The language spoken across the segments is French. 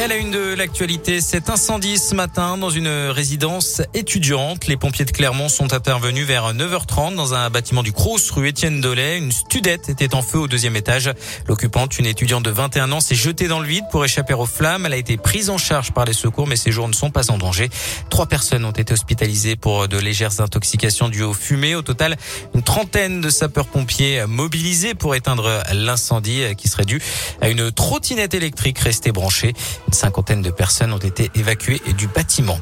Elle a une de l'actualité, cet incendie ce matin dans une résidence étudiante. Les pompiers de Clermont sont intervenus vers 9h30 dans un bâtiment du Crous, rue Étienne Dollet. Une studette était en feu au deuxième étage. L'occupante, une étudiante de 21 ans, s'est jetée dans le vide pour échapper aux flammes. Elle a été prise en charge par les secours, mais ses jours ne sont pas en danger. Trois personnes ont été hospitalisées pour de légères intoxications dues aux fumées. Au total, une trentaine de sapeurs-pompiers mobilisés pour éteindre l'incendie qui serait dû à une trottinette électrique restée branchée. Une cinquantaine de personnes ont été évacuées du bâtiment.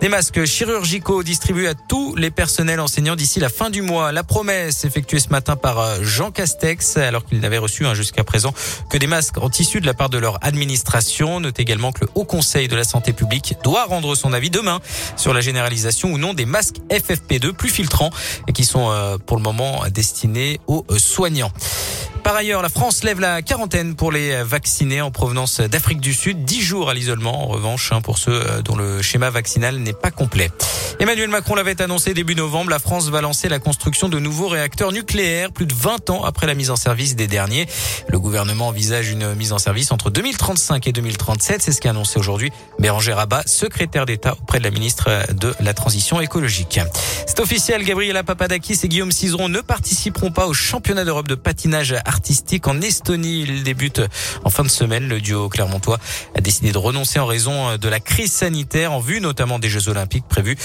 Des masques chirurgicaux distribués à tous les personnels enseignants d'ici la fin du mois. La promesse effectuée ce matin par euh, Jean Castex, alors qu'il n'avait reçu hein, jusqu'à présent que des masques en tissu de la part de leur administration. Note également que le Haut Conseil de la Santé publique doit rendre son avis demain sur la généralisation ou non des masques FFP2 plus filtrants et qui sont euh, pour le moment destinés aux euh, soignants. Par ailleurs, la France lève la quarantaine pour les vaccinés en provenance d'Afrique du Sud. 10 jours à l'isolement, en revanche, hein, pour ceux euh, dont le schéma vaccinal n'est pas complet. Emmanuel Macron l'avait annoncé début novembre, la France va lancer la construction de nouveaux réacteurs nucléaires plus de 20 ans après la mise en service des derniers. Le gouvernement envisage une mise en service entre 2035 et 2037. C'est ce qu'a annoncé aujourd'hui Béranger Rabat, secrétaire d'État auprès de la ministre de la Transition écologique. C'est officiel, Gabriela Papadakis et Guillaume Cizeron ne participeront pas au championnat d'Europe de patinage en Estonie. Il débute en fin de semaine. Le duo clermontois a décidé de renoncer en raison de la crise sanitaire en vue notamment des Jeux Olympiques prévus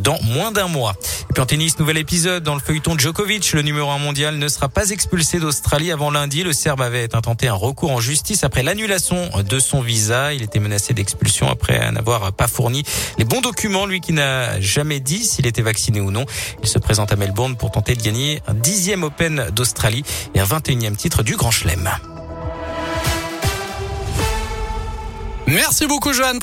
dans moins d'un mois. Et puis en tennis, nouvel épisode dans le feuilleton Djokovic. Le numéro un mondial ne sera pas expulsé d'Australie avant lundi. Le Serbe avait intenté un recours en justice après l'annulation de son visa. Il était menacé d'expulsion après n'avoir pas fourni les bons documents, lui qui n'a jamais dit s'il était vacciné ou non. Il se présente à Melbourne pour tenter de gagner un dixième Open d'Australie et un 21e titre du Grand Chelem. Merci beaucoup, Joanne.